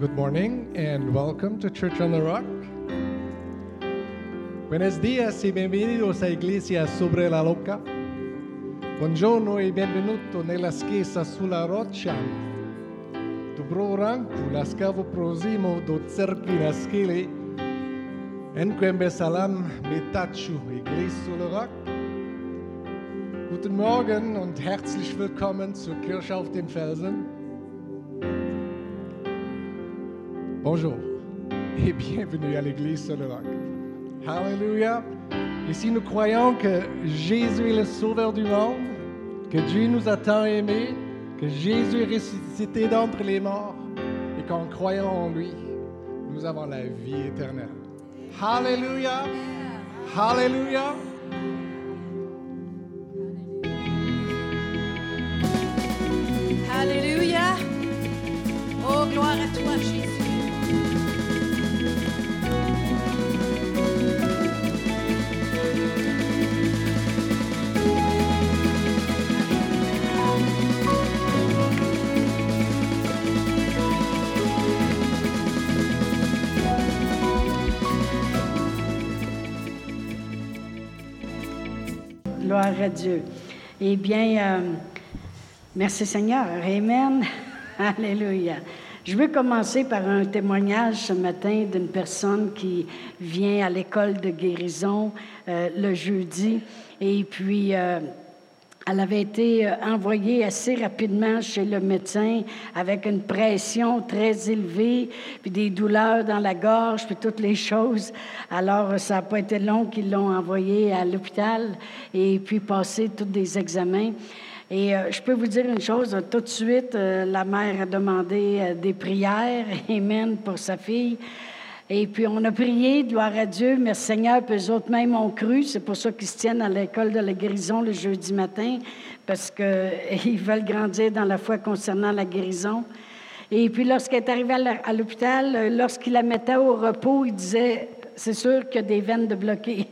Good morning and welcome to Church on the Rock. Buenos días y bienvenidos a Iglesia sobre la Loca. Buongiorno e benvenuto nella chiesa sulla roccia. Dobro ranku la scavo prosimo do cerchi naskele. Enquembe salam metachu Iglesia sur le Rock. Guten Morgen und herzlich willkommen zur Kirche auf den Felsen. Bonjour et bienvenue à l'Église sur le roc. Alléluia. Ici, nous croyons que Jésus est le Sauveur du monde, que Dieu nous a tant aimés, que Jésus est ressuscité d'entre les morts et qu'en croyant en lui, nous avons la vie éternelle. Alléluia. Alléluia. À Dieu. Eh bien, euh, merci Seigneur. Amen. Alléluia. Je veux commencer par un témoignage ce matin d'une personne qui vient à l'école de guérison euh, le jeudi. Et puis, euh, elle avait été euh, envoyée assez rapidement chez le médecin avec une pression très élevée, puis des douleurs dans la gorge, puis toutes les choses. Alors, ça n'a pas été long qu'ils l'ont envoyée à l'hôpital et puis passé tous des examens. Et euh, je peux vous dire une chose, tout de suite, euh, la mère a demandé euh, des prières, Amen, pour sa fille. Et puis on a prié, gloire à Dieu, merci Seigneur, puis eux autres même ont cru. C'est pour ça qu'ils se tiennent à l'école de la guérison le jeudi matin, parce qu'ils veulent grandir dans la foi concernant la guérison. Et puis lorsqu'elle est arrivée à l'hôpital, euh, lorsqu'il la mettait au repos, il disait, c'est sûr qu'il y a des veines de bloquées.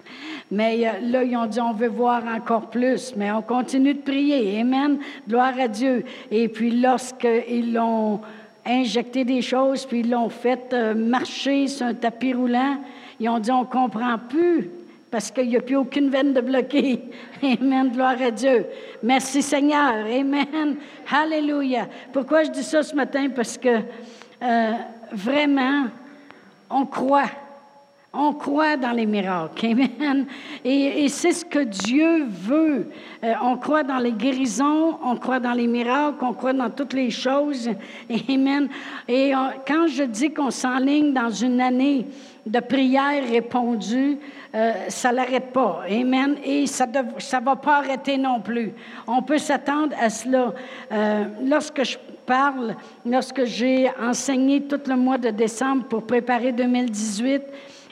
mais euh, là, ils ont dit, on veut voir encore plus, mais on continue de prier. Amen. Gloire à Dieu. Et puis lorsqu'ils l'ont injecté des choses, puis ils l'ont fait euh, marcher sur un tapis roulant. Ils ont dit, on comprend plus parce qu'il n'y a plus aucune veine de bloquée. Amen, gloire à Dieu. Merci Seigneur. Amen. Alléluia. Pourquoi je dis ça ce matin? Parce que euh, vraiment, on croit. On croit dans les miracles. Amen. Et, c'est ce que Dieu veut. Euh, on croit dans les guérisons, on croit dans les miracles, on croit dans toutes les choses. Amen. Et on- quand je dis qu'on s'enligne dans une année de prières répondues, euh, ça l'arrête pas. Amen. Et ça ne va pas arrêter non plus. On peut s'attendre à cela. Euh, lorsque je parle, lorsque j'ai enseigné tout le mois de décembre pour préparer 2018,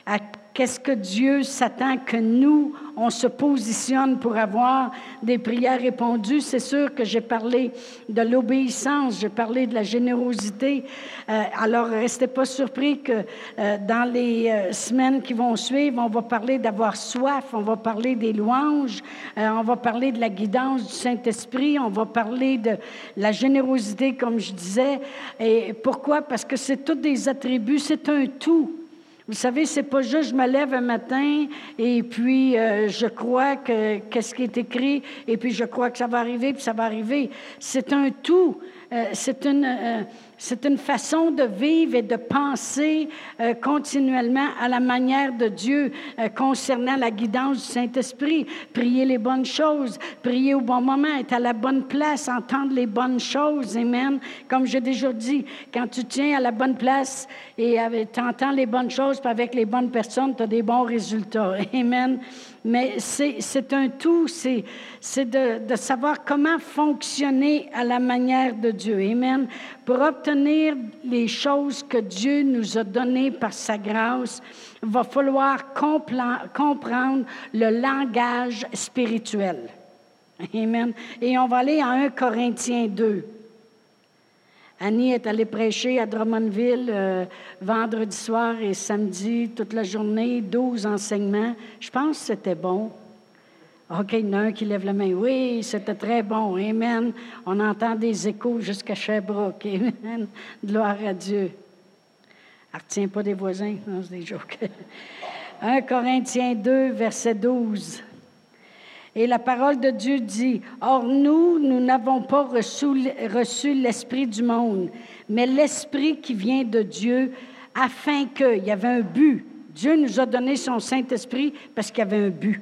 à qu'est-ce que Dieu s'attend que nous, on se positionne pour avoir des prières répondues. C'est sûr que j'ai parlé de l'obéissance, j'ai parlé de la générosité. Euh, alors, restez pas surpris que euh, dans les euh, semaines qui vont suivre, on va parler d'avoir soif, on va parler des louanges, euh, on va parler de la guidance du Saint-Esprit, on va parler de la générosité, comme je disais. Et pourquoi? Parce que c'est tous des attributs, c'est un tout. Vous savez, c'est pas juste je me lève un matin et puis euh, je crois que qu'est-ce qui est écrit et puis je crois que ça va arriver puis ça va arriver. C'est un tout. Euh, c'est une euh, c'est une façon de vivre et de penser euh, continuellement à la manière de Dieu euh, concernant la guidance du Saint-Esprit. Prier les bonnes choses, prier au bon moment, être à la bonne place, entendre les bonnes choses. Amen. Comme j'ai déjà dit, quand tu tiens à la bonne place et tu entends les bonnes choses, avec les bonnes personnes, tu as des bons résultats. Amen. Mais c'est un tout, c'est de, savoir comment fonctionner à la manière de Dieu. Amen. Pour obtenir les choses que Dieu nous a données par sa grâce, il va falloir comprendre le langage spirituel. Amen. Et on va aller à 1 Corinthiens 2. Annie est allée prêcher à Drummondville euh, vendredi soir et samedi, toute la journée, 12 enseignements. Je pense que c'était bon. OK, il y en a un qui lève la main. Oui, c'était très bon. Amen. On entend des échos jusqu'à Sherbrooke. Amen. Gloire à Dieu. Elle retient pas des voisins. Non, c'est des jokes. 1 Corinthiens 2, verset 12. Et la parole de Dieu dit, Or nous, nous n'avons pas reçu, l'Esprit du monde, mais l'Esprit qui vient de Dieu, afin qu'il y avait un but. Dieu nous a donné son Saint-Esprit parce qu'il y avait un but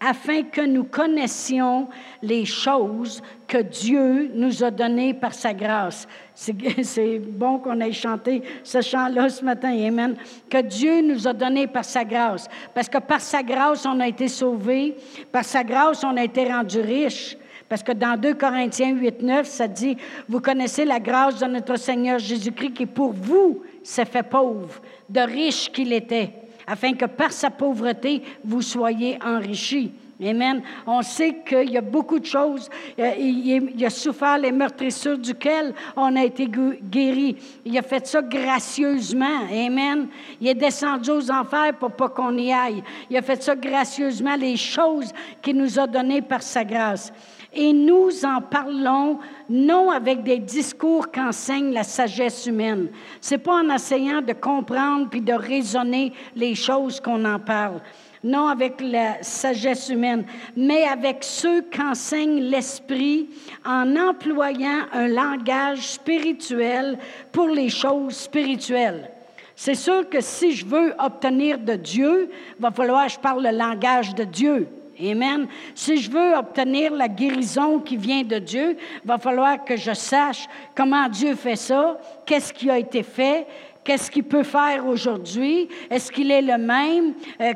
afin que nous connaissions les choses que Dieu nous a données par sa grâce. C'est bon qu'on ait chanté ce chant-là ce matin, Amen. Que Dieu nous a donné par sa grâce. Parce que par sa grâce, on a été sauvés. Par sa grâce, on a été rendu riche. Parce que dans 2 Corinthiens 8, 9, ça dit, vous connaissez la grâce de notre Seigneur Jésus-Christ qui pour vous s'est fait pauvre, de riche qu'il était afin que par sa pauvreté, vous soyez enrichis. Amen. On sait qu'il y a beaucoup de choses. Euh, il a souffert les meurtrissures duquel on a été guéri. Il a fait ça gracieusement. Amen. Il est descendu aux enfers pour pas qu'on y aille. Il a fait ça gracieusement, les choses qu'il nous a données par sa grâce. Et nous en parlons non avec des discours qu'enseigne la sagesse humaine. C'est pas en essayant de comprendre puis de raisonner les choses qu'on en parle. Non avec la sagesse humaine, mais avec ceux qu'enseigne l'Esprit en employant un langage spirituel pour les choses spirituelles. C'est sûr que si je veux obtenir de Dieu, va falloir que je parle le langage de Dieu. Amen. Si je veux obtenir la guérison qui vient de Dieu, va falloir que je sache comment Dieu fait ça, qu'est-ce qui a été fait, qu'est-ce qu'il peut faire aujourd'hui, est-ce qu'il est le même, euh,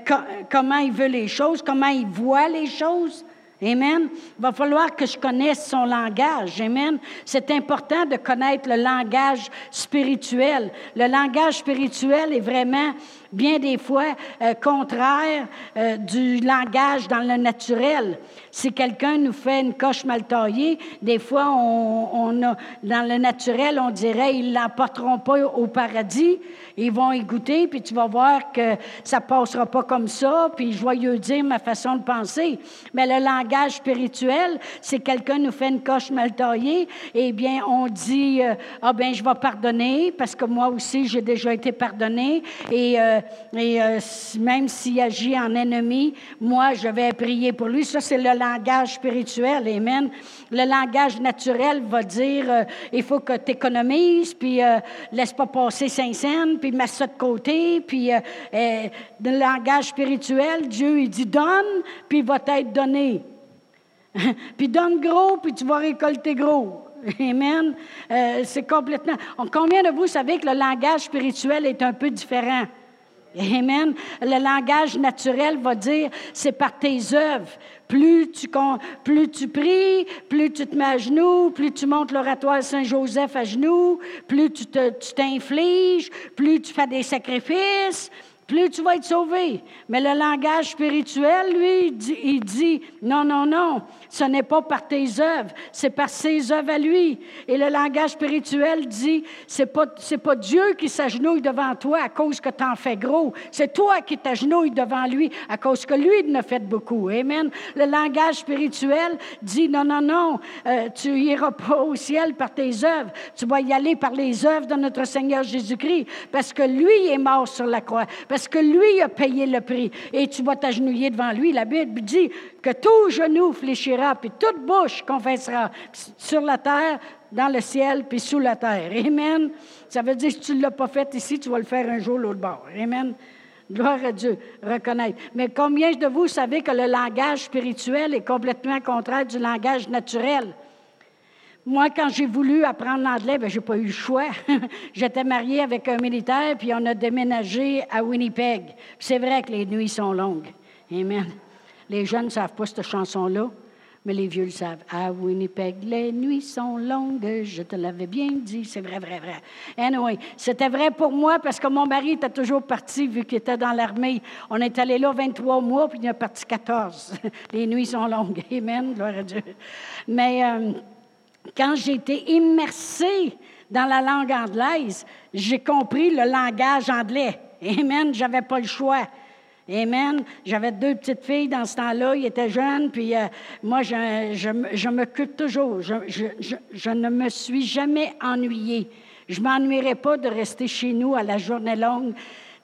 comment il veut les choses, comment il voit les choses. Amen. Il va falloir que je connaisse son langage. Amen. C'est important de connaître le langage spirituel. Le langage spirituel est vraiment bien des fois euh, contraire euh, du langage dans le naturel. Si quelqu'un nous fait une coche mal taillée, des fois, on, a, dans le naturel, on dirait, ils ne l'emporteront pas au paradis. Ils vont y goûter, puis tu vas voir que ça ne passera pas comme ça, puis joyeux dire ma façon de penser. Mais le langage spirituel, si quelqu'un nous fait une coche mal taillée, eh bien, on dit, euh, ah ben, je vais pardonner, parce que moi aussi, j'ai déjà été pardonné, et et euh, même s'il agit en ennemi, moi, je vais prier pour lui. Ça, c'est le langage spirituel. Amen. Le langage naturel va dire euh, il faut que tu économises, puis euh, laisse pas passer cinq cents, puis mets ça de côté. Puis, le langage spirituel, Dieu, il dit donne, puis il va t'être donné. puis donne gros, puis tu vas récolter gros. Amen. c'est complètement. Combien de vous savez que le langage spirituel est un peu différent? Amen. Le langage naturel va dire, c'est par tes œuvres. Plus tu, plus tu pries, plus tu te mets à genoux, plus tu montes l'oratoire Saint-Joseph à genoux, plus tu t'infliges, plus tu fais des sacrifices, plus tu vas être sauvé. Mais le langage spirituel, lui, il dit, non, non, non, ce n'est pas par tes œuvres, c'est par ses œuvres à lui. Et le langage spirituel dit, c'est pas, pas Dieu qui s'agenouille devant toi à cause que tu en fais gros, c'est toi qui t'agenouilles devant lui à cause que lui ne fait beaucoup. Amen. Le langage spirituel dit, non, non, non, euh, tu iras pas au ciel par tes œuvres, tu vas y aller par les œuvres de notre Seigneur Jésus-Christ, parce que lui est mort sur la croix, que lui a payé le prix. Et tu vas t'agenouiller devant lui. La Bible dit que tout genou fléchira, puis toute bouche confessera sur la terre, dans le ciel, puis sous la terre. Amen. Ça veut dire que si tu ne l'as pas fait ici, tu vas le faire un jour l'autre bord. Amen. Gloire à Dieu, reconnaître. Mais combien de vous savez que le langage spirituel est complètement contraire du langage naturel? Moi, quand j'ai voulu apprendre l'anglais, ben, je n'ai pas eu le choix. J'étais mariée avec un militaire, puis on a déménagé à Winnipeg. C'est vrai que les nuits sont longues. Amen. Les jeunes ne savent pas cette chanson-là, mais les vieux le savent. À Winnipeg, les nuits sont longues, je te l'avais bien dit. C'est vrai, vrai, vrai. Anyway, c'était vrai pour moi parce que mon mari était toujours parti vu qu'il était dans l'armée. On est allé là 23 mois, puis il est parti 14. les nuits sont longues. Amen, gloire à Dieu. Mais. Euh, quand j'ai été immersée dans la langue anglaise, j'ai compris le langage anglais. Amen, j'avais pas le choix. Amen. J'avais deux petites filles dans ce temps-là, ils étaient jeunes, puis euh, moi, je, je, je m'occupe toujours. Je, ne me suis jamais ennuyée. Je ne m'ennuierais pas de rester chez nous à la journée longue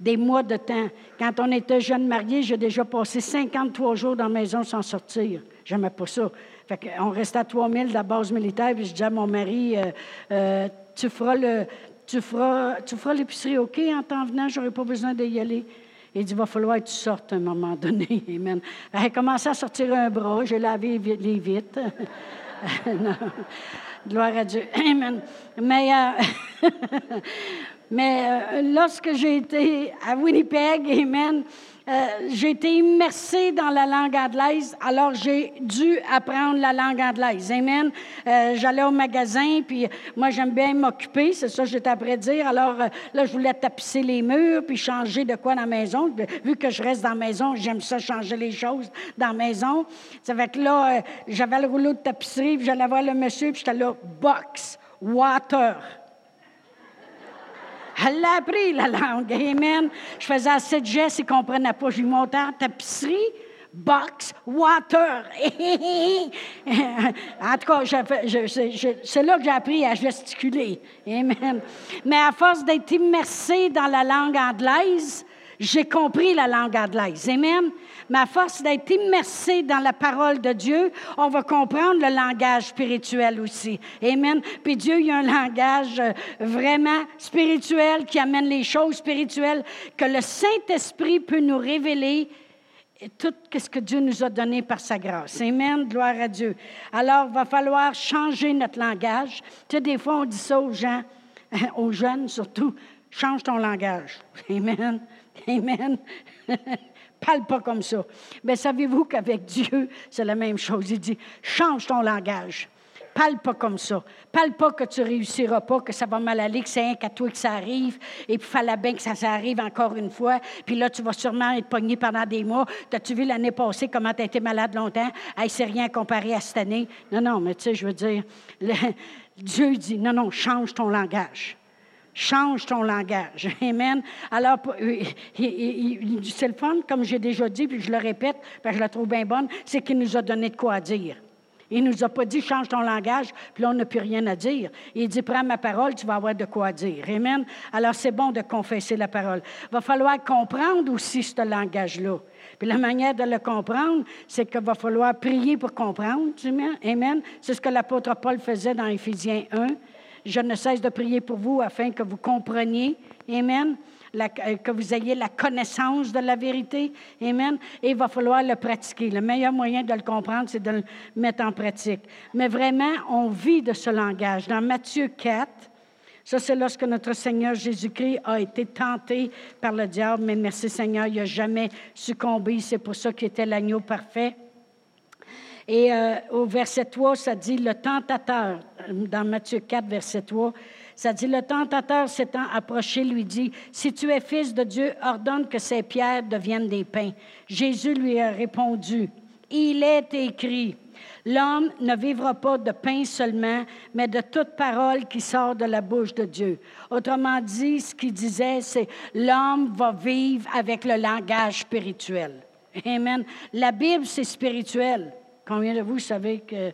des mois de temps. Quand on était jeunes mariés, j'ai déjà passé 53 jours dans la maison sans sortir. J'aimais pas ça. Fait on restait à 3000 de la base militaire, puis je disais à mon mari, euh, euh, tu feras le... Tu feras, tu feras l'épicerie, OK, en t'en venant, j'aurais pas besoin d'y aller. Il dit, il va falloir que tu sortes à un moment donné. Amen. Elle a commencé à sortir un bras, j'ai lavé les vitres. Gloire à Dieu. Amen. Mais, euh, mais lorsque j'ai été à Winnipeg, Amen, euh, j'ai été immersée dans la langue anglaise, alors j'ai dû apprendre la langue anglaise. Amen. Euh, j'allais au magasin, puis moi, j'aime bien m'occuper, c'est ça que j'étais après dire. Alors euh, là, je voulais tapisser les murs, puis changer de quoi dans la maison. Vu que je reste dans la maison, j'aime ça changer les choses dans la maison. Ça fait que là, j'avais le rouleau de tapisserie, puis j'allais voir le monsieur, puis j'étais là, box, water. Elle l'a appris, la langue. Amen. Je faisais assez de gestes, il ne comprenait pas. Je lui montais en tapisserie, box, water. en tout cas, c'est là que j'ai appris à gesticuler. Amen. Mais à force d'être immersé dans la langue anglaise, j'ai compris la langue anglaise. Amen. À force d'être immersé dans la parole de Dieu, on va comprendre le langage spirituel aussi. Amen. Puis Dieu, il y a un langage euh, vraiment spirituel qui amène les choses spirituelles que le Saint-Esprit peut nous révéler tout ce que Dieu nous a donné par sa grâce. Amen, gloire à Dieu. Alors, il va falloir changer notre langage. Tu sais, des fois, on dit ça aux gens, aux jeunes surtout, change ton langage. Amen. Amen. Parle pas comme ça. Mais savez-vous qu'avec Dieu, c'est la même chose? Il dit, change ton langage. Parle pas comme ça. Parle pas que tu réussiras pas, que ça va mal aller, que c'est un qu'à toi que ça arrive, et puis fallait bien que ça s'arrive encore une fois, puis là, tu vas sûrement être pogné pendant des mois. T'as-tu vu l'année passée comment tu as été malade longtemps? Hey, c'est rien comparé à cette année. Non, non, mais tu sais, je veux dire, Dieu dit, non, non, change ton langage. Change ton langage. Amen. Alors, euh, c'est le fun, comme j'ai déjà dit, puis je le répète, parce que je la trouve bien bonne, c'est qu'il nous a donné de quoi dire. Il ne nous a pas dit change ton langage, puis là, on n'a plus rien à dire. Il dit prends ma parole, tu vas avoir de quoi dire. Amen. Alors, c'est bon de confesser la parole. Il va falloir comprendre aussi ce langage-là. Puis la manière de le comprendre, c'est qu'il va falloir prier pour comprendre. Amen. C'est ce que l'apôtre Paul faisait dans Éphésiens 1. Je ne cesse de prier pour vous afin que vous compreniez, Amen, euh, que vous ayez la connaissance de la vérité, Amen, et il va falloir le pratiquer. Le meilleur moyen de le comprendre, c'est de le mettre en pratique. Mais vraiment, on vit de ce langage. Dans Matthieu 4, ça, c'est lorsque notre Seigneur Jésus-Christ a été tenté par le diable, mais merci Seigneur, il n'a jamais succombé. C'est pour ça qu'il était l'agneau parfait. Et euh, au verset 3, ça dit le tentateur, dans Matthieu 4, verset 3, ça dit le tentateur s'étant approché lui dit, si tu es fils de Dieu, ordonne que ces pierres deviennent des pains. Jésus lui a répondu, il est écrit, L'homme ne vivra pas de pain seulement, mais de toute parole qui sort de la bouche de Dieu. Autrement dit, ce qu'il disait, c'est l'homme va vivre avec le langage spirituel. Amen. La Bible, c'est spirituel. Combien de vous savez que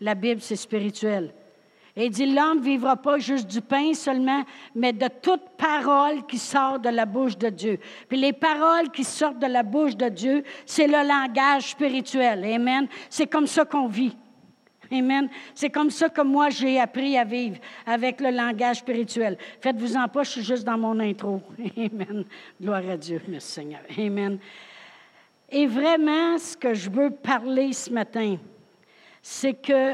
la Bible, c'est spirituel? Et il dit, l'homme vivra pas juste du pain seulement, mais de toute parole qui sort de la bouche de Dieu. Puis les paroles qui sortent de la bouche de Dieu, c'est le langage spirituel. Amen. C'est comme ça qu'on vit. Amen. C'est comme ça que moi, j'ai appris à vivre avec le langage spirituel. Faites-vous-en pas, je suis juste dans mon intro. Amen. Gloire à Dieu. Merci Seigneur. Amen. Et vraiment, ce que je veux parler ce matin, c'est que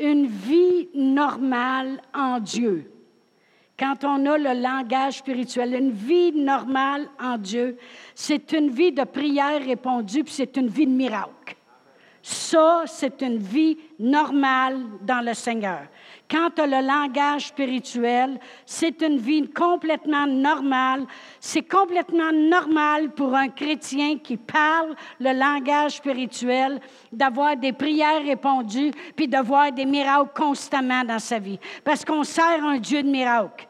une vie normale en Dieu, quand on a le langage spirituel, une vie normale en Dieu, c'est une vie de prière répondue, puis c'est une vie de miracle. Ça, c'est une vie normale dans le Seigneur. Quant à le langage spirituel, c'est une vie complètement normale. C'est complètement normal pour un chrétien qui parle le langage spirituel d'avoir des prières répondues puis de voir des miracles constamment dans sa vie. Parce qu'on sert un Dieu de miracles.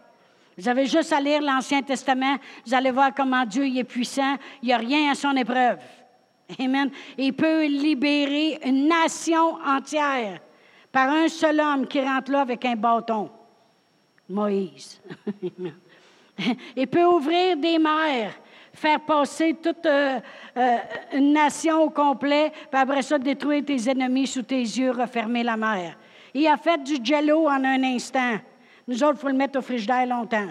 Vous avez juste à lire l'Ancien Testament, vous allez voir comment Dieu est puissant, il n'y a rien à son épreuve. Amen. Il peut libérer une nation entière par un seul homme qui rentre là avec un bâton. Moïse. Il peut ouvrir des mers, faire passer toute euh, euh, une nation au complet, puis après ça, détruire tes ennemis sous tes yeux, refermer la mer. Il a fait du jello en un instant. Nous autres, il faut le mettre au frigidaire longtemps.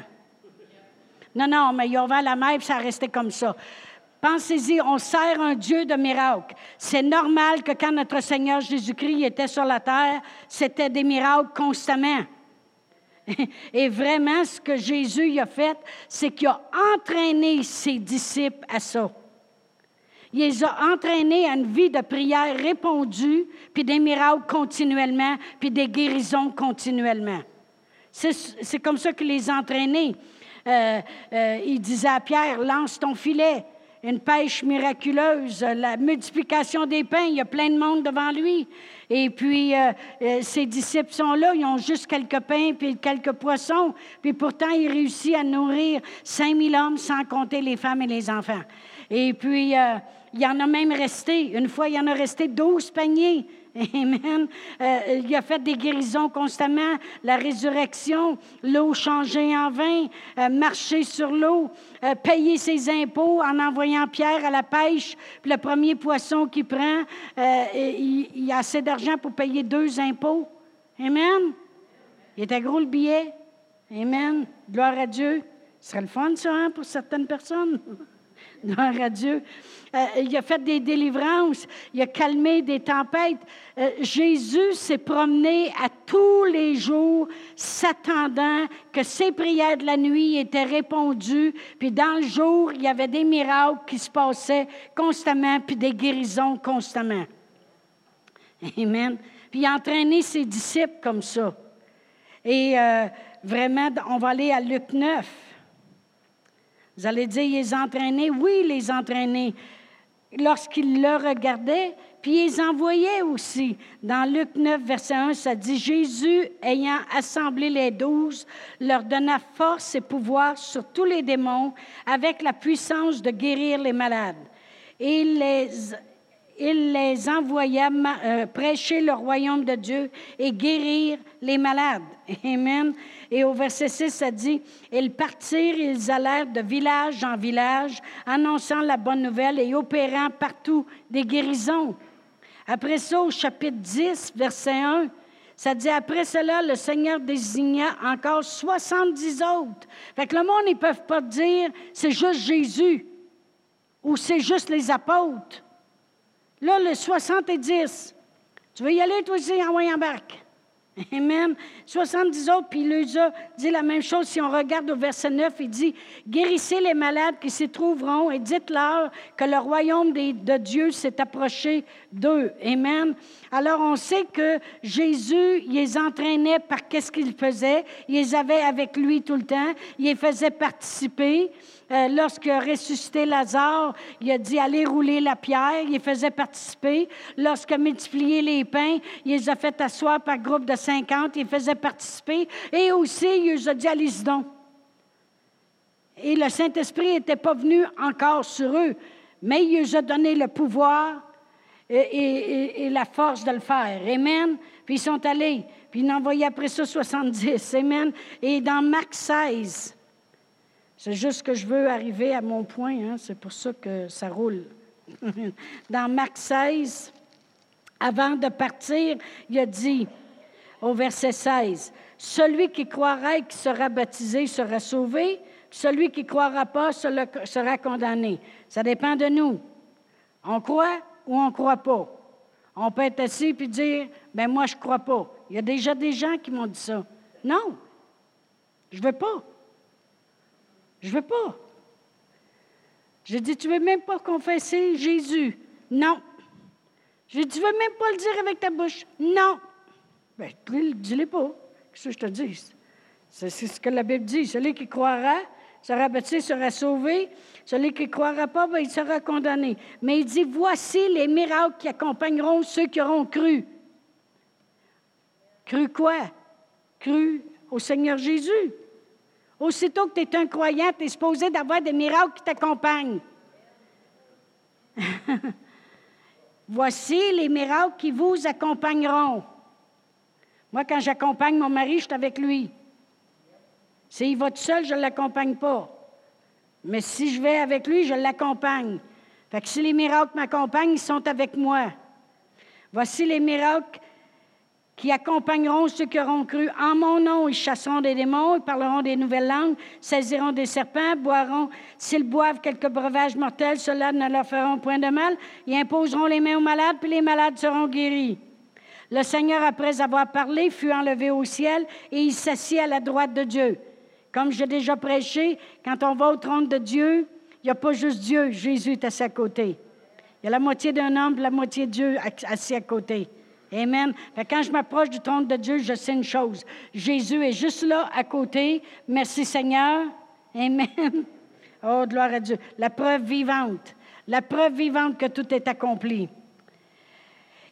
Non, non, mais il a ouvert la mer, puis ça a resté comme ça. Pensez-y, on sert un Dieu de miracles. C'est normal que quand notre Seigneur Jésus-Christ était sur la terre, c'était des miracles constamment. Et vraiment, ce que Jésus a fait, c'est qu'il a entraîné ses disciples à ça. Il les a entraînés à une vie de prière répondue, puis des miracles continuellement, puis des guérisons continuellement. C'est comme ça qu'il les a entraînés. Euh, euh, il disait à Pierre, lance ton filet une pêche miraculeuse, la multiplication des pains, il y a plein de monde devant lui. Et puis, euh, euh, ses disciples sont là, ils ont juste quelques pains puis quelques poissons. Puis pourtant, il réussit à nourrir 5000 hommes sans compter les femmes et les enfants. Et puis, euh, il y en a même resté. Une fois, il y en a resté 12 paniers. Amen. Euh, il a fait des guérisons constamment, la résurrection, l'eau changée en vin, euh, marcher sur l'eau, euh, payer ses impôts en envoyant Pierre à la pêche. Puis le premier poisson qu'il prend, il, il, a assez d'argent pour payer deux impôts. Amen. Il était gros le billet. Amen. Gloire à Dieu. Ce serait le fun, ça, hein, pour certaines personnes. Gloire à Dieu. Euh, il a fait des délivrances, il a calmé des tempêtes. Euh, Jésus s'est promené à tous les jours, s'attendant que ses prières de la nuit étaient répondues, puis dans le jour, il y avait des miracles qui se passaient constamment, puis des guérisons constamment. Amen. Puis il a entraîné ses disciples comme ça. Et euh, vraiment, on va aller à Luc 9. Vous allez dire, il les entraînait. Oui, les entraînait lorsqu'ils le regardaient, puis ils envoyaient aussi. Dans Luc 9, verset 1, ça dit, Jésus, ayant assemblé les douze, leur donna force et pouvoir sur tous les démons, avec la puissance de guérir les malades. Et les, il les envoya euh, prêcher le royaume de Dieu et guérir les malades. Amen. Et au verset 6, ça dit, ils partirent, ils allèrent de village en village, annonçant la bonne nouvelle et opérant partout des guérisons. Après ça, au chapitre 10, verset 1, ça dit, après cela, le Seigneur désigna encore 70 autres. Fait que le monde, ils ne peuvent pas dire, c'est juste Jésus ou c'est juste les apôtres. Là, le 70, tu veux y aller, toi aussi, en en barque. Amen. 70 autres, puis il a dit la même chose. Si on regarde au verset 9, il dit Guérissez les malades qui s'y trouveront et dites-leur que le royaume de Dieu s'est approché d'eux. Amen. Alors, on sait que Jésus, il les entraînait par qu'est-ce qu'il faisait. Il les avait avec lui tout le temps. Il les faisait participer. Euh, lorsqu'il a ressuscité Lazare, il a dit allez rouler la pierre, il faisait participer. Lorsqu'il a multiplié les pains, il les a fait asseoir par groupe de 50, il faisait participer. Et aussi, il les a dit allez-y donc. Et le Saint-Esprit n'était pas venu encore sur eux, mais il les a donné le pouvoir et, la force de le faire. Amen. Puis ils sont allés. Puis il en envoyé après ça 70. Amen. Et dans Marc 16, c'est juste que je veux arriver à mon point, hein? c'est pour ça que ça roule. Dans Marc 16, avant de partir, il a dit au verset 16, Celui qui croira et qui sera baptisé sera sauvé, celui qui ne croira pas sera condamné. Ça dépend de nous. On croit ou on ne croit pas. On peut être assis et dire, ben moi je ne crois pas. Il y a déjà des gens qui m'ont dit ça. Non, je ne veux pas. Je veux pas. J'ai dit, tu veux même pas confesser Jésus? Non. J'ai dit, tu veux même pas le dire avec ta bouche? Non. Bien, dis-le pas. Qu'est-ce que je te dis? C'est ce que la Bible dit. Celui qui croira sera baptisé, sera sauvé. Celui qui ne croira pas, bien, il sera condamné. Mais il dit, voici les miracles qui accompagneront ceux qui auront cru. Cru quoi? Cru au Seigneur Jésus Aussitôt que tu es un croyant, tu es supposé d'avoir des miracles qui t'accompagnent. Voici les miracles qui vous accompagneront. Moi, quand j'accompagne mon mari, je suis avec lui. S'il va tout seul, je ne l'accompagne pas. Mais si je vais avec lui, je l'accompagne. Fait que si les miracles m'accompagnent, ils sont avec moi. Voici les miracles qui accompagneront ceux qui auront cru. En mon nom, ils chasseront des démons, ils parleront des nouvelles langues, saisiront des serpents, boiront, s'ils boivent quelques breuvages mortels, cela ne leur feront point de mal. Ils imposeront les mains aux malades, puis les malades seront guéris. Le Seigneur, après avoir parlé, fut enlevé au ciel et il s'assit à la droite de Dieu. Comme j'ai déjà prêché, quand on va au trône de Dieu, il n'y a pas juste Dieu, Jésus est à sa côté. Il y a la moitié d'un homme, la moitié de Dieu assis à côté. Amen. quand je m'approche du trône de Dieu, je sais une chose. Jésus est juste là, à côté. Merci Seigneur. Amen. Oh, gloire à Dieu. La preuve vivante. La preuve vivante que tout est accompli.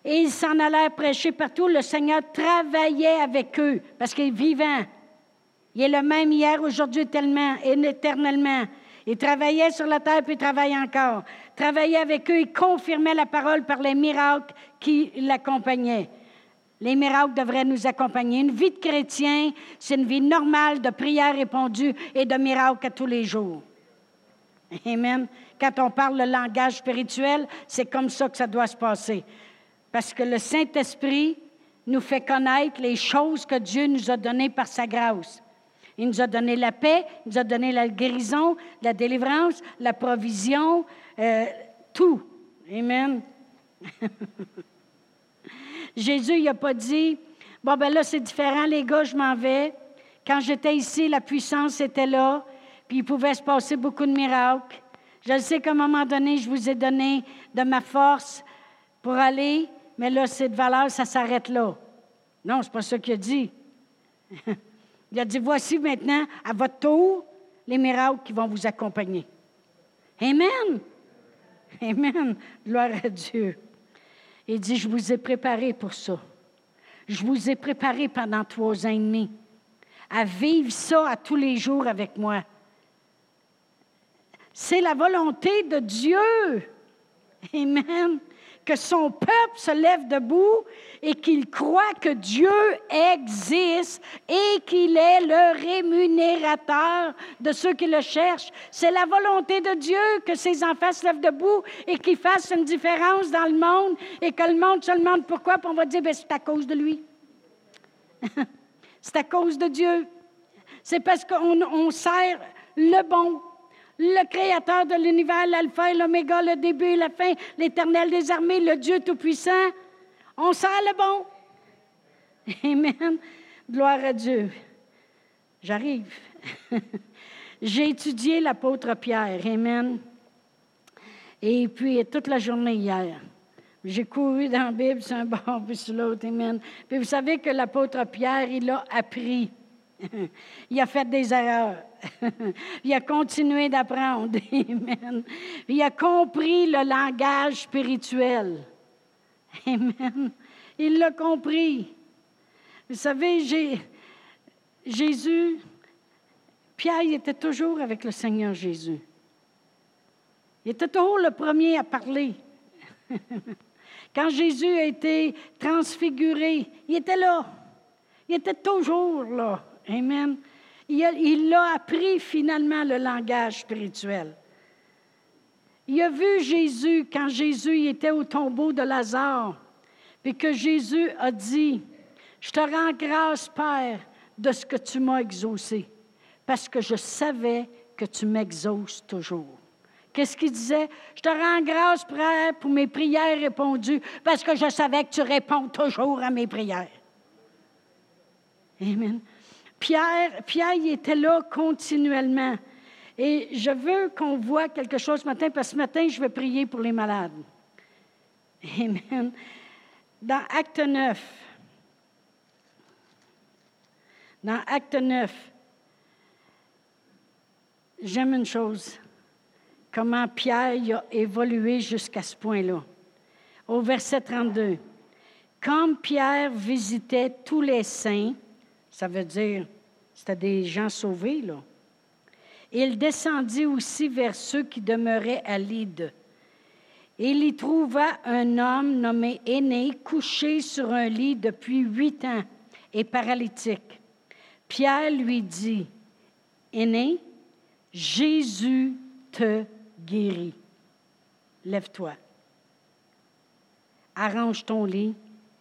Et ils s'en allèrent prêcher partout. Le Seigneur travaillait avec eux parce qu'il est vivant. Il est le même hier, aujourd'hui, tellement et éternellement. Il travaillait sur la terre, puis il travaille encore. Travaillait avec eux, il confirmait la parole par les miracles qui l'accompagnaient. Les miracles devraient nous accompagner. Une vie de chrétien, c'est une vie normale de prière répondue et de miracles à tous les jours. Amen. Quand on parle le langage spirituel, c'est comme ça que ça doit se passer. Parce que le Saint-Esprit nous fait connaître les choses que Dieu nous a données par sa grâce. Il nous a donné la paix, il nous a donné la guérison, la délivrance, la provision, euh, tout. Amen. Jésus, il n'a pas dit, bon, ben là, c'est différent, les gars, je m'en vais. Quand j'étais ici, la puissance était là, puis il pouvait se passer beaucoup de miracles. Je sais qu'à un moment donné, je vous ai donné de ma force pour aller, mais là, cette valeur, ça s'arrête là. Non, c'est pas ça qu'il a dit. il a dit, voici maintenant, à votre tour, les miracles qui vont vous accompagner. Amen. Amen. Gloire à Dieu. Il dit, je vous ai préparé pour ça. Je vous ai préparé pendant trois ans et demi à vivre ça à tous les jours avec moi. C'est la volonté de Dieu. Amen que son peuple se lève debout et qu'il croit que Dieu existe et qu'il est le rémunérateur de ceux qui le cherchent. C'est la volonté de Dieu que ses enfants se lèvent debout et qu'ils fassent une différence dans le monde et que le monde se demande pourquoi, puis on va dire, ben, c'est à cause de lui. c'est à cause de Dieu. C'est parce qu'on sert le bon le Créateur de l'univers, l'Alpha et l'Oméga, le début et la fin, l'Éternel des armées, le Dieu Tout-Puissant. On sent le bon. Amen. Gloire à Dieu. J'arrive. J'ai étudié l'apôtre Pierre. Amen. Et puis, toute la journée hier, j'ai couru dans la Bible sur un bord puis sur l'autre. Amen. Puis vous savez que l'apôtre Pierre, il a appris. il a fait des erreurs. il a continué d'apprendre. Amen. Il a compris le langage spirituel. Amen. Il l'a compris. Vous savez, Jésus, Pierre, il était toujours avec le Seigneur Jésus. Il était toujours le premier à parler. Quand Jésus a été transfiguré, il était là. Il était toujours là. Amen. Il a, appris finalement le langage spirituel. Il a vu Jésus quand Jésus était au tombeau de Lazare, puis que Jésus a dit, je te rends grâce, Père, de ce que tu m'as exaucé, parce que je savais que tu m'exauces toujours. Qu'est-ce qu'il disait? Je te rends grâce, Père, pour mes prières répondues, parce que je savais que tu réponds toujours à mes prières. Amen. Pierre, Pierre il était là continuellement. Et je veux qu'on voit quelque chose ce matin, parce que ce matin, je vais prier pour les malades. Amen. Dans Acte 9, dans Acte 9, j'aime une chose, comment Pierre a évolué jusqu'à ce point-là. Au verset 32, comme Pierre visitait tous les saints, ça veut dire, c'était des gens sauvés, là. Il descendit aussi vers ceux qui demeuraient à Lyde. Il y trouva un homme nommé Aîné couché sur un lit depuis huit ans et paralytique. Pierre lui dit, Aîné, Jésus te guérit. Lève-toi. Arrange ton lit.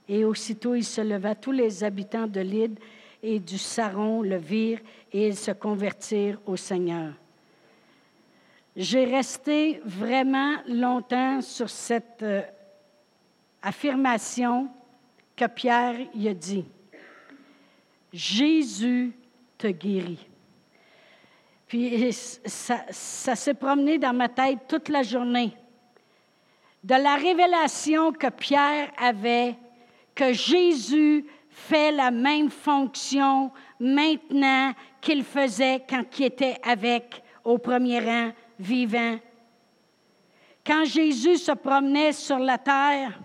Et aussitôt il se leva. Tous les habitants de Lyde et du Saron le virent et ils se convertirent au Seigneur. J'ai resté vraiment longtemps sur cette euh, affirmation que Pierre y a dit. Jésus te guérit. Puis ça, ça s'est promené dans ma tête toute la journée. De la révélation que Pierre avait, que Jésus fait la même fonction maintenant qu'il faisait quand il était avec au premier rang vivant. Quand Jésus se promenait sur la terre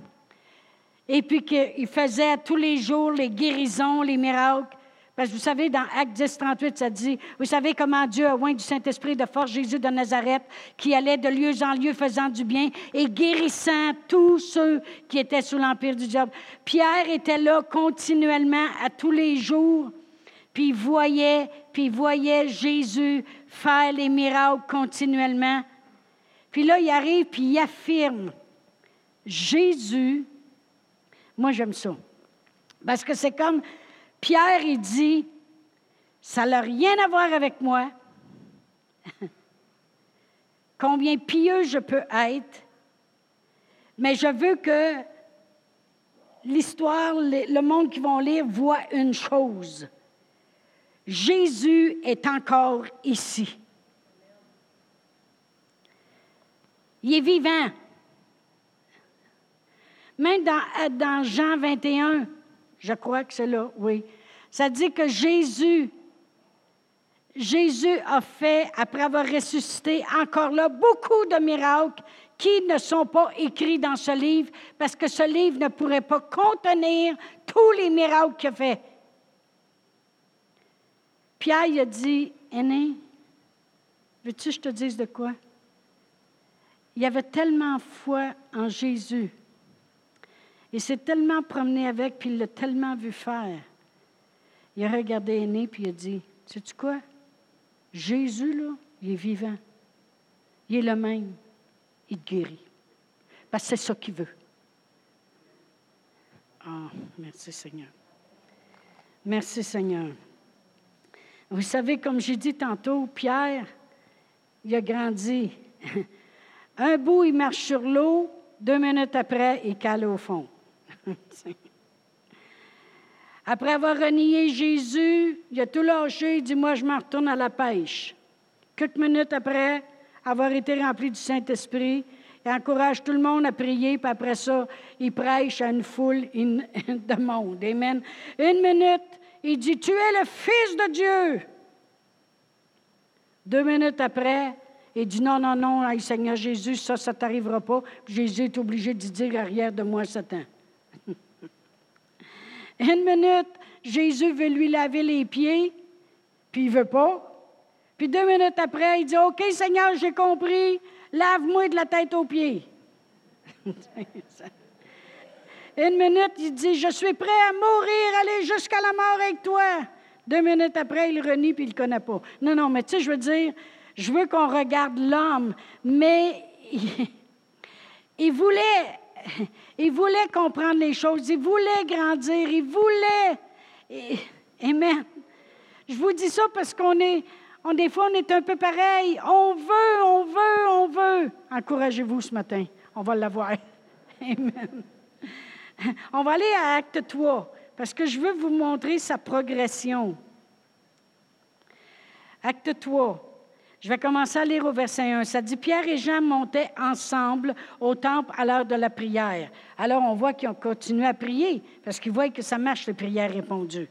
et puis qu'il faisait tous les jours les guérisons, les miracles, vous savez, dans Acte 10, 38, ça dit, vous savez comment Dieu a oint du Saint-Esprit de force Jésus de Nazareth, qui allait de lieu en lieu faisant du bien et guérissant tous ceux qui étaient sous l'empire du diable. Pierre était là continuellement, à tous les jours, puis il voyait, puis il voyait Jésus faire les miracles continuellement. Puis là, il arrive, puis il affirme, Jésus, moi j'aime ça, parce que c'est comme Pierre, il dit, ça n'a rien à voir avec moi. Combien pieux je peux être, mais je veux que l'histoire, le monde qui vont lire voit une chose. Jésus est encore ici. Il est vivant. Même dans, dans Jean 21, je crois que c'est là, oui. Ça dit que Jésus, Jésus a fait, après avoir ressuscité, encore là, beaucoup de miracles qui ne sont pas écrits dans ce livre, parce que ce livre ne pourrait pas contenir tous les miracles qu'il a fait. Pierre il a dit, Aîné, veux-tu que je te dise de quoi? Il y avait tellement foi en Jésus il s'est tellement promené avec, puis il l'a tellement vu faire. Il a regardé Aîné, puis il a dit Sais-tu quoi? Jésus, là, il est vivant. Il est le même. Il te guérit. Parce que c'est ça qu'il veut. Ah, merci Seigneur. Merci Seigneur. Vous savez, comme j'ai dit tantôt, Pierre, il a grandi. Un bout, il marche sur l'eau, deux minutes après, il cale au fond. Après avoir renié Jésus, il a tout lâché, il dit Moi, je m'en retourne à la pêche. Quelques minutes après avoir été rempli du Saint-Esprit, il encourage tout le monde à prier, puis après ça, il prêche à une foule de monde. Amen. Une minute, il dit Tu es le Fils de Dieu. Deux minutes après, il dit Non, non, non, Seigneur Jésus, ça, ça t'arrivera pas. Jésus est obligé de dire Arrière de moi, Satan. Une minute, Jésus veut lui laver les pieds, puis il ne veut pas. Puis deux minutes après, il dit OK, Seigneur, j'ai compris, lave-moi de la tête aux pieds. Une minute, il dit Je suis prêt à mourir, aller jusqu'à la mort avec toi. Deux minutes après, il renie puis il ne connaît pas. Non, non, mais tu sais, je veux dire, je veux qu'on regarde l'homme, mais il voulait il voulait comprendre les choses, il voulait grandir, il voulait. Amen. Je vous dis ça parce qu'on est, on, des fois, on est un peu pareil. On veut, on veut, on veut. Encouragez-vous ce matin. On va l'avoir. Amen. On va aller à Acte 3 parce que je veux vous montrer sa progression. Acte 3. Je vais commencer à lire au verset 1. Ça dit, Pierre et Jean montaient ensemble au temple à l'heure de la prière. Alors on voit qu'ils ont continué à prier parce qu'ils voient que ça marche, les prières répondues.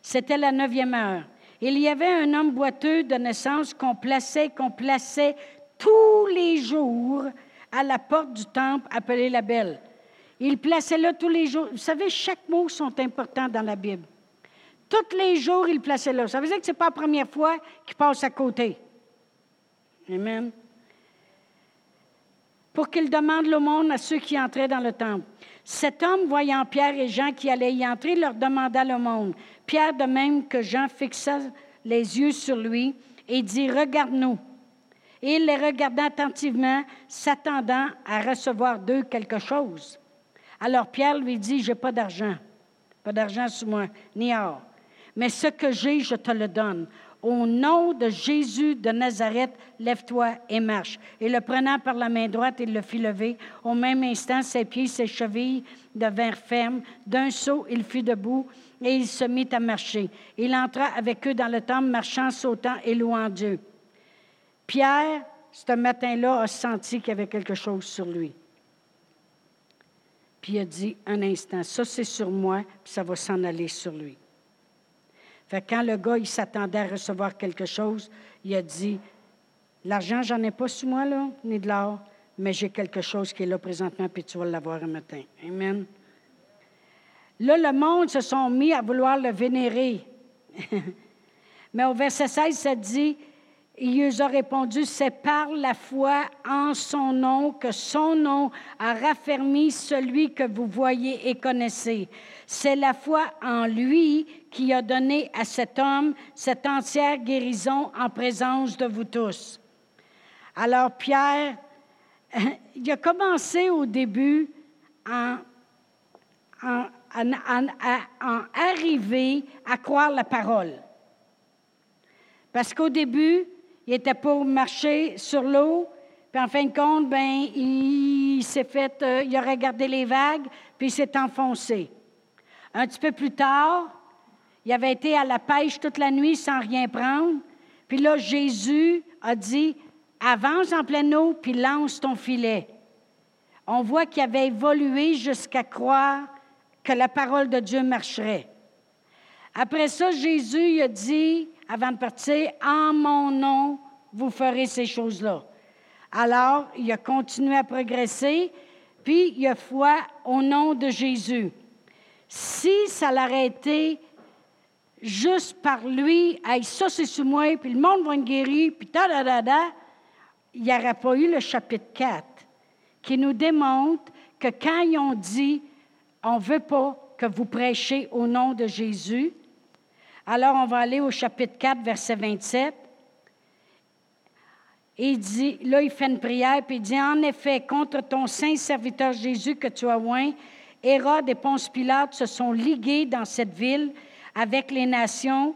C'était la neuvième heure. Il y avait un homme boiteux de naissance qu'on plaçait, qu'on plaçait tous les jours à la porte du temple appelé la Belle. Il plaçait là tous les jours. Vous savez, chaque mot sont importants dans la Bible. Tous les jours, il plaçait là. Ça veut dire que ce n'est pas la première fois qu'il passe à côté. Amen. Pour qu'il demande l'aumône à ceux qui entraient dans le temple. Cet homme, voyant Pierre et Jean qui allaient y entrer, leur demanda l'aumône. Pierre, de même que Jean, fixa les yeux sur lui et dit, Regarde-nous. Et il les regarda attentivement, s'attendant à recevoir d'eux quelque chose. Alors Pierre lui dit, J'ai pas d'argent, pas d'argent sur moi, ni or, mais ce que j'ai, je te le donne. Au nom de Jésus de Nazareth, lève-toi et marche. Et le prenant par la main droite, il le fit lever. Au même instant, ses pieds, ses chevilles devinrent fermes. D'un saut, il fut debout et il se mit à marcher. Il entra avec eux dans le temple, marchant, sautant et louant Dieu. Pierre, ce matin-là, a senti qu'il y avait quelque chose sur lui. Puis il a dit, un instant, ça c'est sur moi, puis ça va s'en aller sur lui. Fait quand le gars, s'attendait à recevoir quelque chose, il a dit, l'argent, j'en ai pas sur moi, là, ni de l'or, mais j'ai quelque chose qui est là présentement, puis tu vas l'avoir un matin. Amen. Là, le monde se sont mis à vouloir le vénérer. mais au verset 16, ça dit, il a répondu, c'est par la foi en son nom que son nom a raffermi celui que vous voyez et connaissez. C'est la foi en lui qui a donné à cet homme cette entière guérison en présence de vous tous. Alors Pierre, il a commencé au début en, en arriver à croire la parole. Parce qu'au début, il était pour marcher sur l'eau, puis en fin de compte, ben, il s'est fait, euh, il a regardé les vagues, puis il s'est enfoncé. Un petit peu plus tard, il avait été à la pêche toute la nuit sans rien prendre. Puis là, Jésus a dit Avance en pleine eau, puis lance ton filet. On voit qu'il avait évolué jusqu'à croire que la parole de Dieu marcherait. Après ça, Jésus a dit, avant de partir, En mon nom, vous ferez ces choses-là. Alors, il a continué à progresser, puis il a foi au nom de Jésus. Si ça été juste par lui, hey, ça c'est sur moi, puis le monde va être guéri, puis ta da da da, il n'y aurait pas eu le chapitre 4 qui nous démontre que quand ils ont dit on ne veut pas que vous prêchiez au nom de Jésus, alors on va aller au chapitre 4, verset 27. Et il dit, là, il fait une prière, puis il dit, en effet, contre ton saint serviteur Jésus que tu as oint, Hérode et Ponce Pilate se sont ligués dans cette ville avec les nations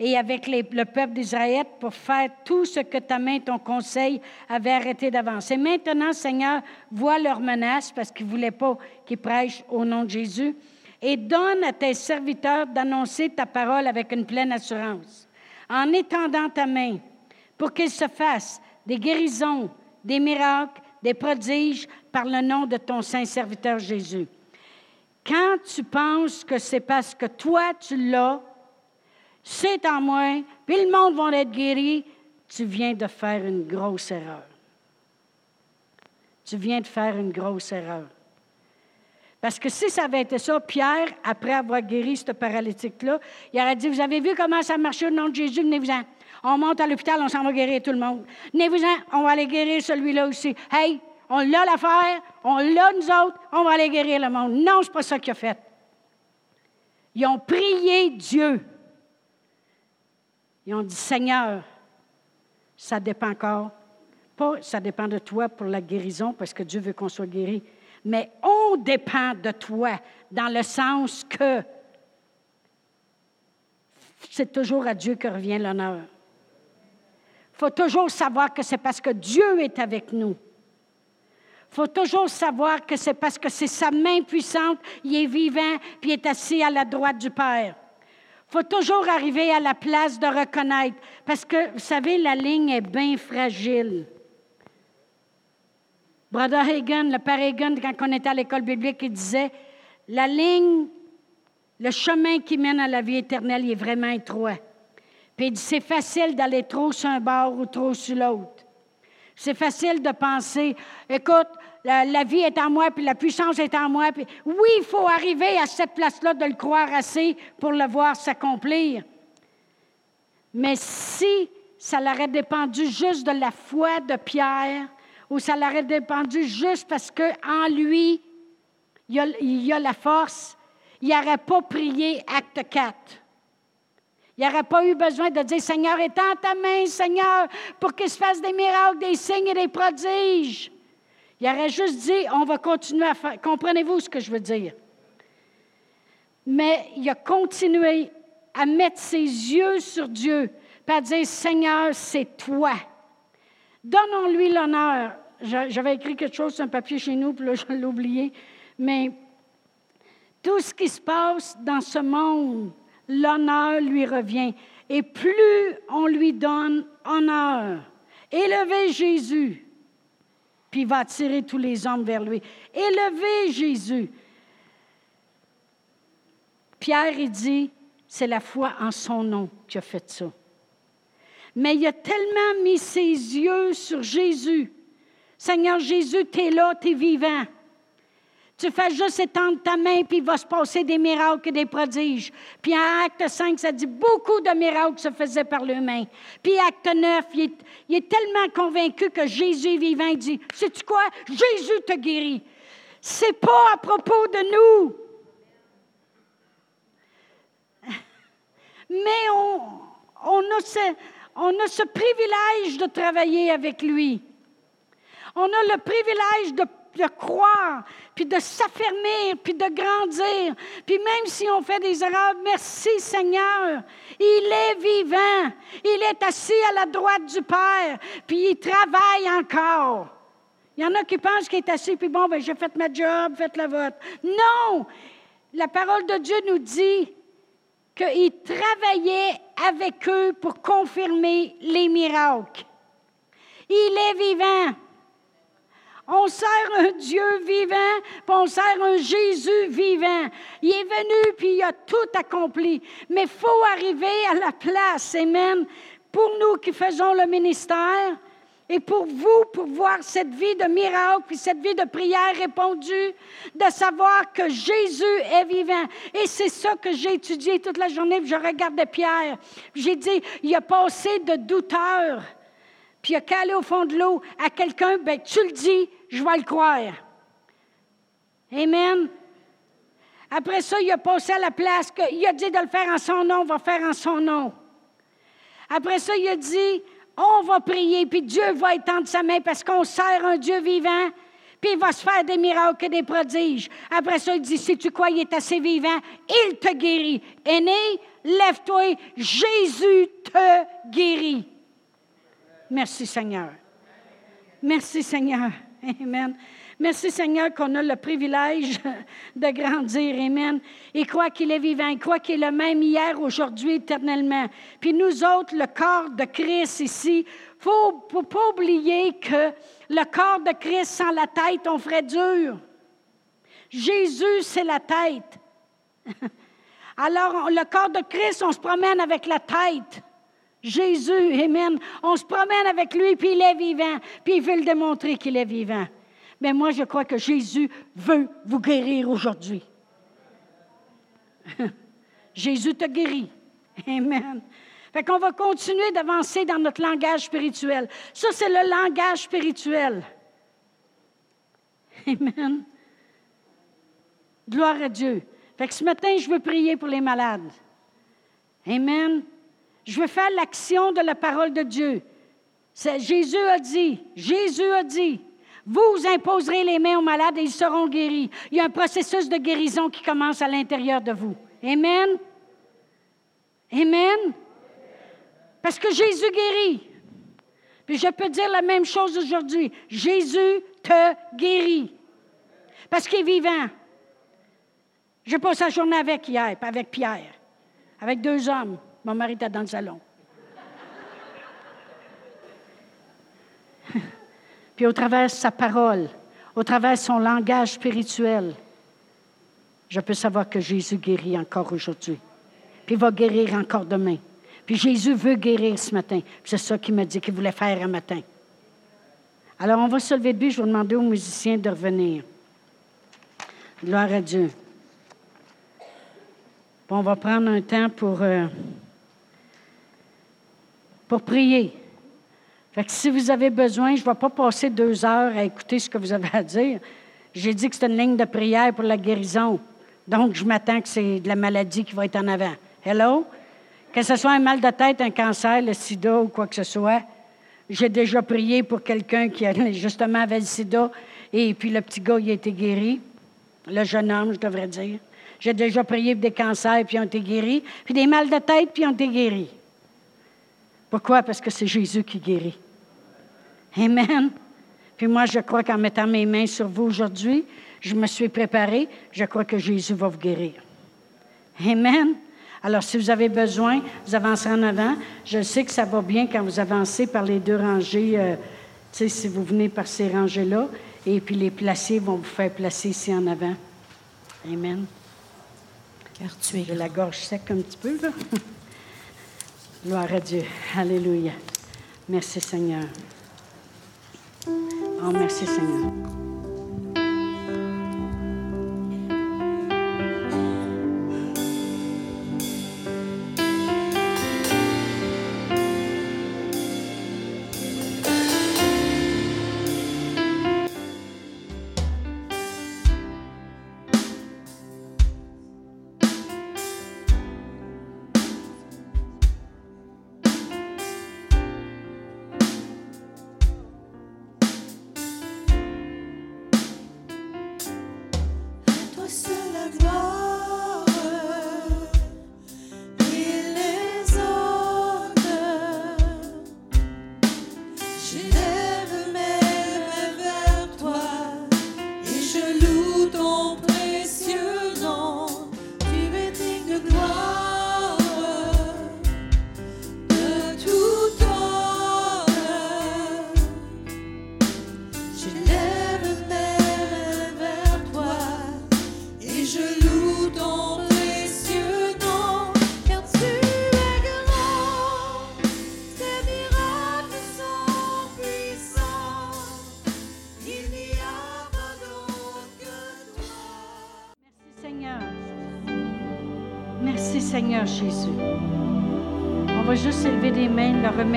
et avec le peuple d'Israël pour faire tout ce que ta main, ton conseil avait arrêté d'avancer. Maintenant, Seigneur, vois leurs menaces parce qu'ils ne voulaient pas qu'ils prêchent au nom de Jésus et donne à tes serviteurs d'annoncer ta parole avec une pleine assurance, en étendant ta main pour qu'il se fasse des guérisons, des miracles, des prodiges par le nom de ton saint serviteur Jésus. Quand tu penses que c'est parce que toi, tu l'as, c'est en moi, puis le monde va être guéri, tu viens de faire une grosse erreur. Tu viens de faire une grosse erreur. Parce que si ça avait été ça, Pierre, après avoir guéri ce paralytique-là, il aurait dit, vous avez vu comment ça marchait au nom de Jésus, venez-vous-en. On monte à l'hôpital, on s'en va guérir tout le monde. Venez-vous-en, on va aller guérir celui-là aussi. Hey, on l'a l'affaire, on l'a nous autres, on va aller guérir le monde. Non, ce n'est pas ça qu'il a fait. Ils ont prié Dieu. Ils ont dit, Seigneur, ça dépend encore. Pas, ça dépend de toi pour la guérison, parce que Dieu veut qu'on soit guéri. Mais on dépend de toi, dans le sens que c'est toujours à Dieu que revient l'honneur. Il faut toujours savoir que c'est parce que Dieu est avec nous. Il faut toujours savoir que c'est parce que c'est sa main puissante, il est vivant, puis il est assis à la droite du Père. Il faut toujours arriver à la place de reconnaître, parce que, vous savez, la ligne est bien fragile. Brother Hagan, le père Hagan, quand on était à l'école biblique, il disait, la ligne, le chemin qui mène à la vie éternelle, il est vraiment étroit. Puis il dit, c'est facile d'aller trop sur un bord ou trop sur l'autre. C'est facile de penser, écoute, la, vie est en moi, puis la puissance est en moi. Puis, oui, il faut arriver à cette place-là de le croire assez pour le voir s'accomplir. Mais si ça l'aurait dépendu juste de la foi de Pierre ou ça l'aurait dépendu juste parce qu'en lui, il y, a, la force, il n'aurait pas prié acte 4. Il n'aurait pas eu besoin de dire Seigneur, étends ta main, Seigneur, pour qu'il se fasse des miracles, des signes et des prodiges. Il aurait juste dit On va continuer à faire. Comprenez-vous ce que je veux dire? Mais il a continué à mettre ses yeux sur Dieu, puis à dire Seigneur, c'est toi. Donnons-lui l'honneur. J'avais écrit quelque chose sur un papier chez nous, puis là, je l'ai oublié. Mais tout ce qui se passe dans ce monde, l'honneur lui revient. Et plus on lui donne honneur, élevez Jésus, puis il va attirer tous les hommes vers lui. Élevez Jésus. Pierre, il dit, c'est la foi en son nom qui a fait ça. Mais il a tellement mis ses yeux sur Jésus. Seigneur Jésus, tu es là, tu es vivant. Tu fais juste étendre ta main, puis il va se passer des miracles et des prodiges. Puis en acte 5, ça dit beaucoup de miracles se faisaient par les mains. Puis acte 9, il est, tellement convaincu que Jésus est vivant. Il dit, sais-tu quoi? Jésus te guérit. C'est pas à propos de nous. Mais on, on a ce privilège de travailler avec lui. On a le privilège de croire, puis de s'affermir, puis de grandir. Puis même si on fait des erreurs, merci Seigneur, il est vivant, il est assis à la droite du Père, puis il travaille encore. Il y en a qui pensent qu'il est assis, puis bon, ben, j'ai fait ma job, faites la vôtre. Non! La parole de Dieu nous dit qu'il travaillait avec eux pour confirmer les miracles. Il est vivant. On sert un Dieu vivant, puis on sert un Jésus vivant. Il est venu, puis il a tout accompli. Mais il faut arriver à la place, Amen, pour nous qui faisons le ministère et pour vous, pour voir cette vie de miracle, puis cette vie de prière répondue, de savoir que Jésus est vivant. Et c'est ça que j'ai étudié toute la journée, puis je regardais Pierre. J'ai dit, il a passé de douteur puis il a calé au fond de l'eau à quelqu'un, ben tu le dis, je vais le croire. Amen. Après ça, il a passé à la place qu'il a dit de le faire en son nom, on va faire en son nom. Après ça, il a dit, on va prier, puis Dieu va étendre sa main parce qu'on sert un Dieu vivant, puis il va se faire des miracles et des prodiges. Après ça, il dit, si tu crois, il est assez vivant, il te guérit. Aîné, lève-toi, Jésus te guérit. Merci Seigneur. Merci Seigneur. Amen. Merci Seigneur qu'on a le privilège de grandir. Amen. Et croit qu'il est vivant, croit qu'il est le même hier, aujourd'hui, éternellement. Puis nous autres, le corps de Christ ici, il ne faut pas oublier que le corps de Christ sans la tête, on ferait dur. Jésus, c'est la tête. Alors, le corps de Christ, on se promène avec la tête. Jésus, Amen. On se promène avec lui, puis il est vivant, puis il veut le démontrer qu'il est vivant. Mais moi, je crois que Jésus veut vous guérir aujourd'hui. Jésus te guérit. Amen. Fait qu'on va continuer d'avancer dans notre langage spirituel. Ça, c'est le langage spirituel. Amen. Gloire à Dieu. Fait que ce matin, je veux prier pour les malades. Amen. Je veux faire l'action de la parole de Dieu. Jésus a dit, Jésus a dit, vous imposerez les mains aux malades et ils seront guéris. Il y a un processus de guérison qui commence à l'intérieur de vous. Amen. Amen. Parce que Jésus guérit. Puis je peux dire la même chose aujourd'hui. Jésus te guérit. Parce qu'il est vivant. Je passe la journée avec hier, avec Pierre, avec deux hommes. Mon mari était dans le salon. Puis au travers sa parole, au travers son langage spirituel, je peux savoir que Jésus guérit encore aujourd'hui. Puis il va guérir encore demain. Puis Jésus veut guérir ce matin. C'est ça qu'il m'a dit qu'il voulait faire un matin. Alors on va se lever de. Je vais demander aux musiciens de revenir. Gloire à Dieu. on va prendre un temps pour... Euh, pour prier. Fait que si vous avez besoin, je ne vais pas passer deux heures à écouter ce que vous avez à dire. J'ai dit que c'est une ligne de prière pour la guérison. Donc, je m'attends que c'est de la maladie qui va être en avant. Hello? Que ce soit un mal de tête, un cancer, le sida ou quoi que ce soit. J'ai déjà prié pour quelqu'un qui justement avait le sida et puis le petit gars, il a été guéri. Le jeune homme, je devrais dire. J'ai déjà prié pour des cancers puis ils ont été guéris. Puis des mal de tête puis ils ont été guéris. Pourquoi? Parce que c'est Jésus qui guérit. Amen. Puis moi, je crois qu'en mettant mes mains sur vous aujourd'hui, je me suis préparée. Je crois que Jésus va vous guérir. Amen. Alors, si vous avez besoin, vous avancez en avant. Je sais que ça va bien quand vous avancez par les deux rangées, euh, tu sais, si vous venez par ces rangées-là. Et puis les placiers vont vous faire placer ici en avant. Amen. Car tu es J'ai la gorge sec un petit peu, là. Gloire à Dieu. Alléluia. Merci Seigneur. Oh, merci Seigneur.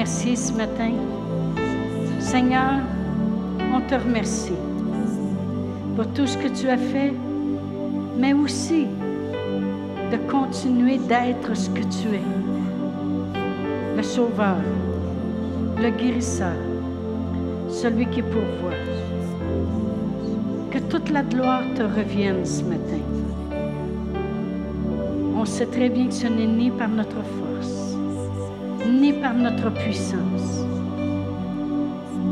Ce matin. Seigneur, on te remercie pour tout ce que tu as fait, mais aussi de continuer d'être ce que tu es. Le Sauveur, le guérisseur, celui qui pourvoit. Que toute la gloire te revienne ce matin. On sait très bien que ce n'est ni par notre force, par notre puissance,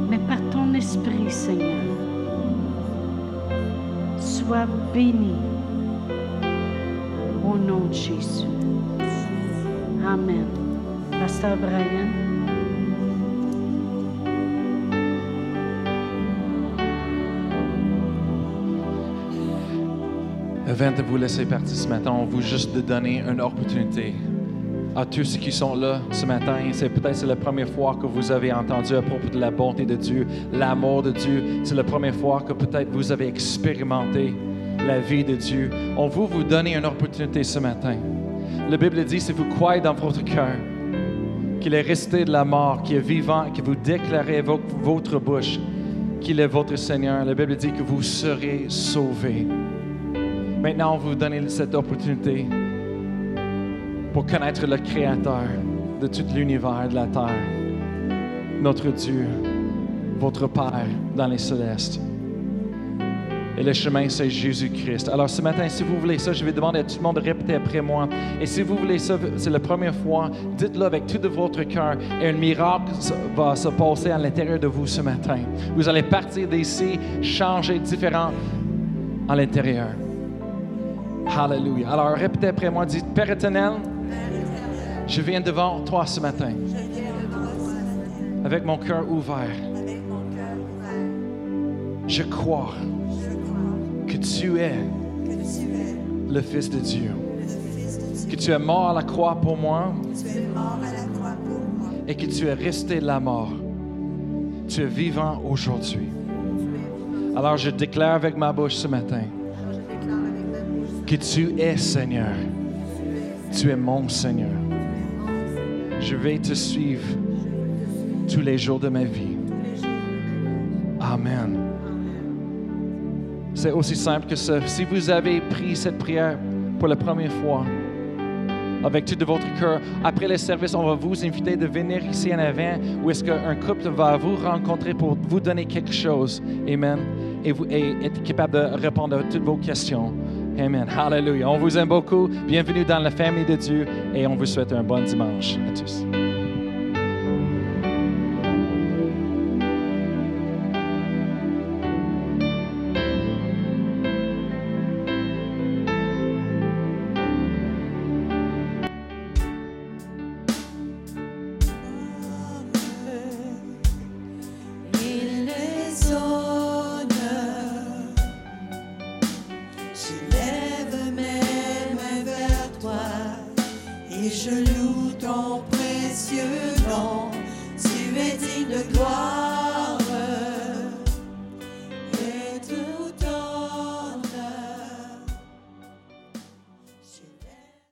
mais par ton esprit, Seigneur. Sois béni au nom de Jésus. Amen. Pasteur Brian. Avant de vous laisser partir ce matin, on veut juste de donner une opportunité à tous ceux qui sont là ce matin. C'est peut-être la première fois que vous avez entendu à propos de la bonté de Dieu, l'amour de Dieu. C'est la première fois que peut-être vous avez expérimenté la vie de Dieu. On veut vous donner une opportunité ce matin. La Bible dit, si vous croyez dans votre cœur qu'il est resté de la mort, qu'il est vivant, que vous déclarez avec votre bouche qu'il est votre Seigneur, la Bible dit que vous serez sauvés. Maintenant, on vous donner cette opportunité pour connaître le Créateur de tout l'univers, de la terre, notre Dieu, votre Père dans les célestes. Et le chemin, c'est Jésus-Christ. Alors ce matin, si vous voulez ça, je vais demander à tout le monde de répéter après moi. Et si vous voulez ça, c'est la première fois, dites-le avec tout de votre cœur. Et un miracle va se passer à l'intérieur de vous ce matin. Vous allez partir d'ici, changer différent à l'intérieur. Hallelujah. Alors répétez après moi, dites, Père éternel, je viens devant toi ce matin avec mon cœur ouvert. Je crois que tu es le Fils de Dieu, que tu es mort à la croix pour moi et que tu es resté la mort. Tu es vivant aujourd'hui. Alors je déclare avec ma bouche ce matin que tu es Seigneur. Tu es mon Seigneur. Je vais te suivre tous les jours de ma vie. Amen. C'est aussi simple que ça. Si vous avez pris cette prière pour la première fois, avec tout de votre cœur, après le service, on va vous inviter de venir ici en avant, où est-ce qu'un couple va vous rencontrer pour vous donner quelque chose. Amen. Et, vous, et être capable de répondre à toutes vos questions. Amen. Hallelujah. On vous aime beaucoup. Bienvenue dans la famille de Dieu et on vous souhaite un bon dimanche à tous.